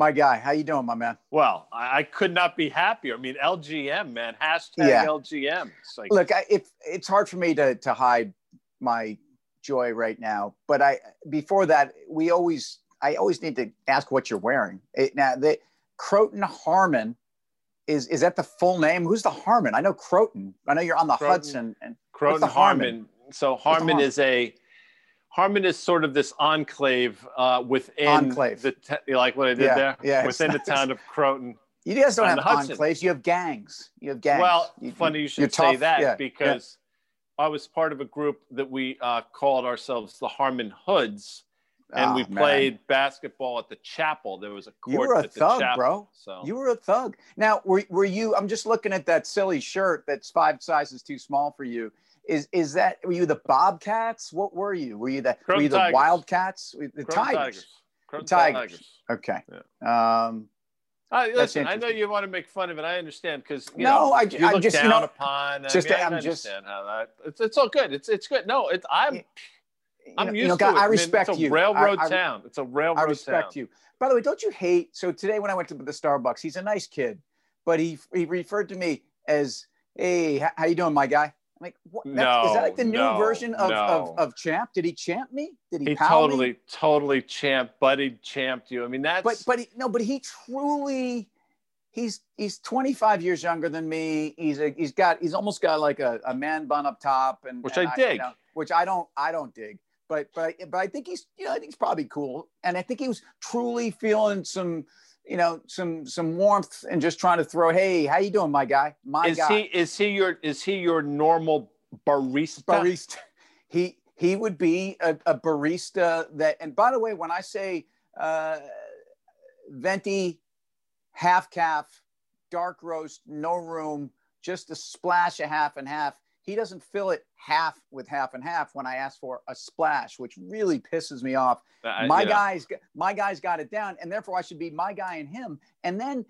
My guy, how you doing, my man? Well, I, I could not be happier. I mean, LGM, man, hashtag Yeah. LGM. It's like, Look, I, if it's hard for me to to hide my joy right now, but I before that, we always I always need to ask what you're wearing. It, now, the Croton Harmon is is that the full name? Who's the Harmon? I know Croton. I know you're on the Croton. Hudson. And Croton Harmon? Harmon. So Harmon Harmon? is a Harmon is sort of this enclave uh, within Enclave. the te- you like what I did Yeah, there yeah, within the town of Croton. you guys don't have Hudson. enclaves. You have gangs. You have gangs. Well, You- funny you should say tough. that Yeah, because I was part of a group that we uh, called ourselves the Harmon Hoods, and Oh, we man. played basketball at the chapel. There was a court You were a thug, chapel. bro. So You were a thug. Now, were, were you? I'm just looking at that silly shirt that's five sizes too small for you. Is is that? Were you the Bobcats? What were you? Were you the? were you the Tigers. Wildcats? The Tigers. Croton Tigers. Okay. Um, Uh, listen, I know you want to make fun of it. I understand because you No, know I- you I look just, you know, upon. I just- mean, I I'm just- how that. It's, it's all good. It's it's good. No, it's I'm you I'm know, used you know, to God, it. I respect it's a you. Railroad I- I- town. It's a railroad I respect town. you. By the way, don't you hate? So today when I went to the Starbucks, he's a nice kid, but he he referred to me as, "Hey, how you doing, my guy?" I'm like, what? That's, is that like the new No, version of, no. of of Champ? Did he champ me? Did he? He pal me? totally, totally champ, buddy champed you. I mean, that's but but he, no, but he truly he's he's 25 years younger than me. He's a he's got he's almost got like a, a man bun up top and Which and I you dig. know, which I don't I don't dig. But but I, but I think he's you know I think he's probably cool and I think he was truly feeling some you know some some warmth and just trying to throw hey how you doing my guy my is guy he is he your is he your normal barista? barista. He he would be a, a barista that. And by the way, when I say uh, venti, half calf, dark roast, no room, just a splash of half and half. He doesn't fill it half with half and half when I ask for a splash, which really pisses me off. I- my know, guys, my guys got it down, and therefore I should be my guy and him. And then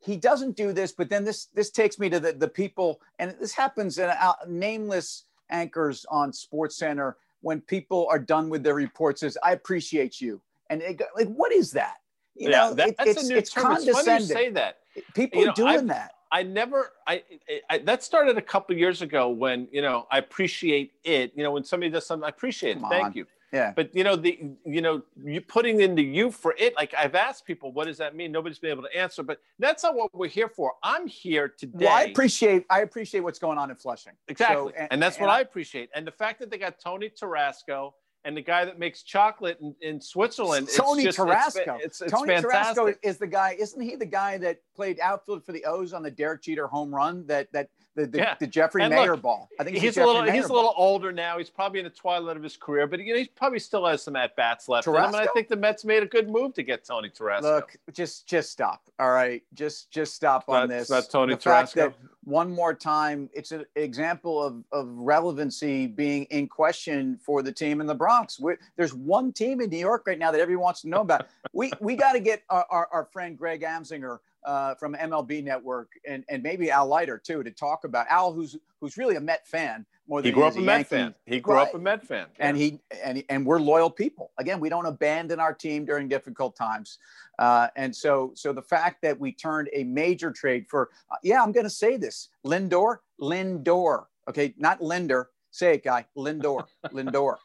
he doesn't do this, but then this this takes me to the the people, and this happens in uh, nameless anchors on Sports Center when people are done with their reports. Says, "I appreciate you," and it, like, what is that? You yeah, know, that- it- that's it's a new it's term. It's funny you condescending. say that. people you are know, doing I've- that. I never, I, I, that started a couple years ago when, you know, I appreciate it. You know, when somebody does something, I appreciate it. Come Thank on. you. Yeah. But, you know, the, you know, you putting in the you for it, like I've asked people, what does that mean? Nobody's been able to answer, but that's not what we're here for. I'm here today. Well, I appreciate I appreciate what's going on in Flushing. Exactly. So, and, that's what I appreciate. And the fact that they got Tony Tarasco and the guy that makes chocolate in, in Switzerland. Tony just- Tarasco. It's, it's, Tony fantastic. Tarasco is the guy, isn't he the guy that played outfield for the O's on the Derek Jeter home run that that the the, Yeah. the Jeffrey And Maier look, ball? I think he's a little Jeffrey he's Maier a little older now. He's probably in the twilight of his career, but you know, he probably still has some at bats left. in him, and I think the Mets made a good move to get Tony Tarasco. Look, just just stop. All right, just just stop It's on this. not Tony the fact that one more time, it's an example of of relevancy being in question for the team in the Bronx. we there's one team in New York right now that everyone wants to know about. we we got to get our, our, our friend Greg Amsinger. Uh, from MLB Network and, and maybe Al Leiter too to talk about Al, who's who's really a Met fan more than he grew is up a Met Yankee. fan. He grew Right. up a Met fan. and he and and we're loyal people. Again, we don't abandon our team during difficult times, uh, and so so the fact that we turned a major trade for uh, yeah, I'm going to say this, Lindor, Lindor, okay, not Linder, say it, guy, Lindor, Lindor,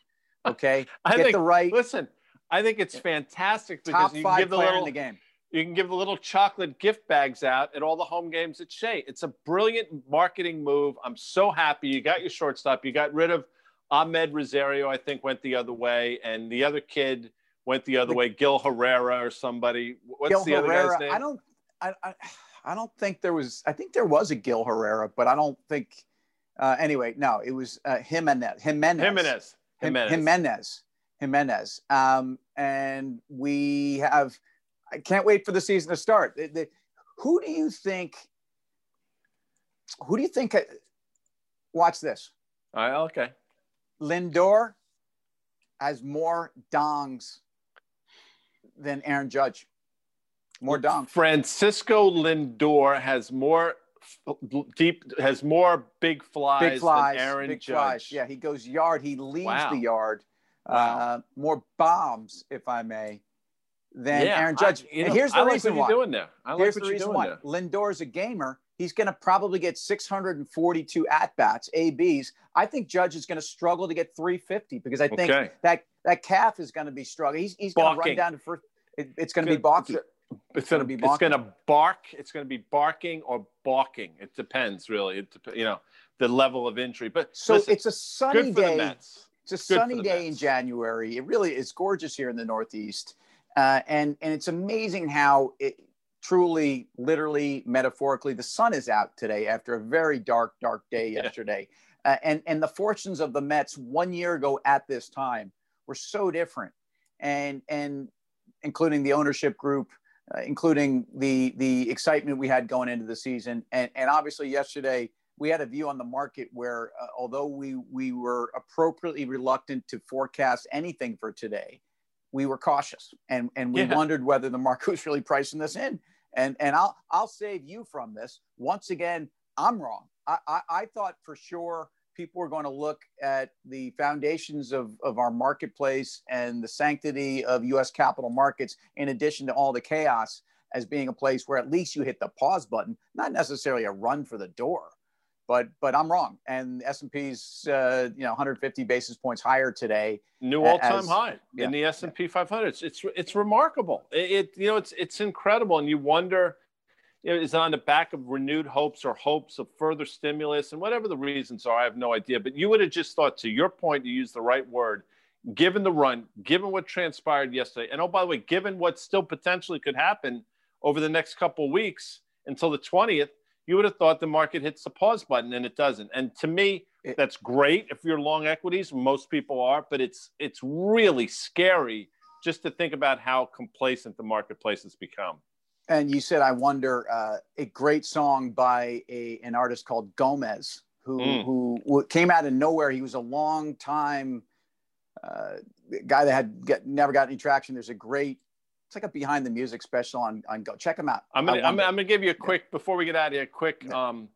okay, I get think- the right Listen, I think it's fantastic because top you five give the player little in the game. You can give the little chocolate gift bags out at all the home games at Shea. It's a brilliant marketing move. I'm so happy you got your shortstop. You got rid of Amed Rosario, I think went the other way, and the other kid went the other The- way, Gil Herrera or somebody. What's Gil the other guy's name? I don't, I, I, I don't think there was. I think there was a Gil Herrera, but I don't think. Uh, anyway, no, it was uh, Giménez. Giménez. Giménez. Giménez. Giménez. Giménez. Um, and we have, I can't wait for the season to start. The- the- who do you think, who do you think, uh, watch this. All right, okay. Lindor has more dongs than Aaron Judge. More dongs. Francisco Lindor has more deep, has more big flies, Big flies. than Aaron big Judge. flies. Yeah, he goes yard. He leaves Wow. the yard. Wow. Uh, more bombs, if I may. Than yeah, Aaron Judge. I, and know, here's the I reason like what why. You're doing there. I like here's what the you're reason doing why. there. Lindor's a gamer. He's going to probably get 642 at bats, ABs. I think Judge is going to struggle to get 350 because I think okay. that that calf is going to be struggling. He's, he's going to run down to first. It, it's going to be balky. It's going to be. It's going to bark. It's going to be barking or balking. It depends, really. It depends you know the level of injury. But so listen, it's a sunny day. It's a sunny day in January. It really is gorgeous here in the Northeast, uh, and and it's amazing how it truly, literally, metaphorically, the sun is out today after a very dark, dark day yesterday. Yeah. Uh, and and the fortunes of the Mets one year ago at this time were so different, and and including the ownership group, uh, including the the excitement we had going into the season, and and obviously yesterday we had a view on the market where uh, although we we were appropriately reluctant to forecast anything for today, we were cautious and and we yeah. wondered whether the market was really pricing this in. And and I'll I'll save you from this. Once again, I'm wrong. I, I, I thought for sure people were going to look at the foundations of, of our marketplace and the sanctity of US capital markets, in addition to all the chaos, as being a place where at least you hit the pause button, not necessarily a run for the door. But but I'm wrong, and S and P's uh, you know 150 basis points higher today, new all time high yeah, in the S and P 500. It's, it's it's remarkable. It, it you know it's it's incredible, and you wonder you know, is on the back of renewed hopes or hopes of further stimulus and whatever the reasons are, I have no idea. But you would have just thought, to your point, you use the right word, given the run, given what transpired yesterday, and oh, by the way, given what still potentially could happen over the next couple of weeks until the 20th, you would have thought the market hits the pause button and it doesn't. And to me, that's great if you're long equities. Most people are, but it's it's really scary just to think about how complacent the marketplace has become. And you said, I wonder, uh, a great song by a, an artist called Gomez, who, mm. who came out of nowhere. He was a long time uh, guy that had get, never got any traction. There's a great, it's like a behind the music special on, on Go. Check them out. I'm to I'm, I'm gonna give you a quick, yeah. before we get out of here, quick. Yeah. Um,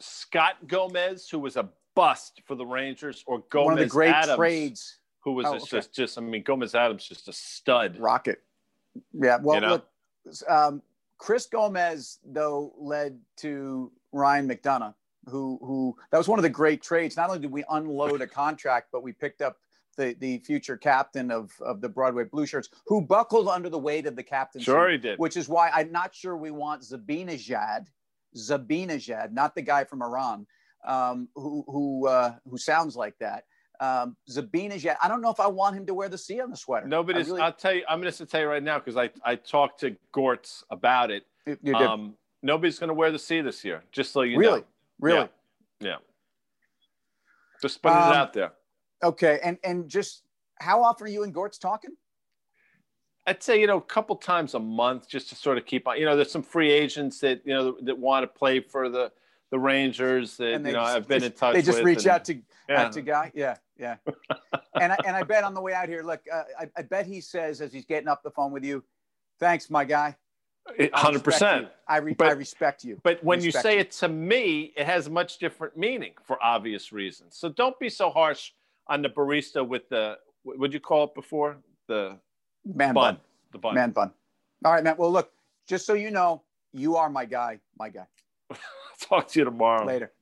Scott Gomez, who was a bust for the Rangers, or Gomez One of the great Addams, trades. Who was oh, okay. just, just, I mean, Gomez Addams, just a stud. Rocket. Yeah. Well, you know? look, um, Chris Gomez, though, led to Ryan McDonagh, who who that was one of the great trades. Not only did we unload a contract, but we picked up the, the future captain of, of the Broadway Blue Shirts, who buckled under the weight of the captain. Sure, he did. Which is why I'm not sure we want Zibanejad, Zibanejad, not the guy from Iran, um, who who uh, who sounds like that. Um, Zibanejad, I don't know if I want him to wear the C on the sweater. Nobody's. Really... I'll tell you. I'm going to tell you right now because I I talked to Gortz about it. You um, nobody's going to wear the C this year. Just so you really? know. Really, really. Yeah. yeah. Just putting um, it out there. Okay, and and just how often are you and Gortz talking? I'd say you know a couple times a month, just to sort of keep on. You know, there's some free agents that you know that want to play for the the Rangers that you know just, I've been just, in touch. They just reach and, out to yeah. out to guy. Yeah, yeah. and I, and I bet on the way out here, look, uh, I, I bet he says as he's getting up the phone with you, "Thanks, my guy." Hundred percent. I, re- but, I respect you. But when you say you. it to me, it has much different meaning for obvious reasons. So don't be so harsh on the barista with the what would you call it before the man bun. bun. The bun. Man bun. All right, man. Well, look, just so you know, you are my guy. My guy. Talk to you tomorrow. Later.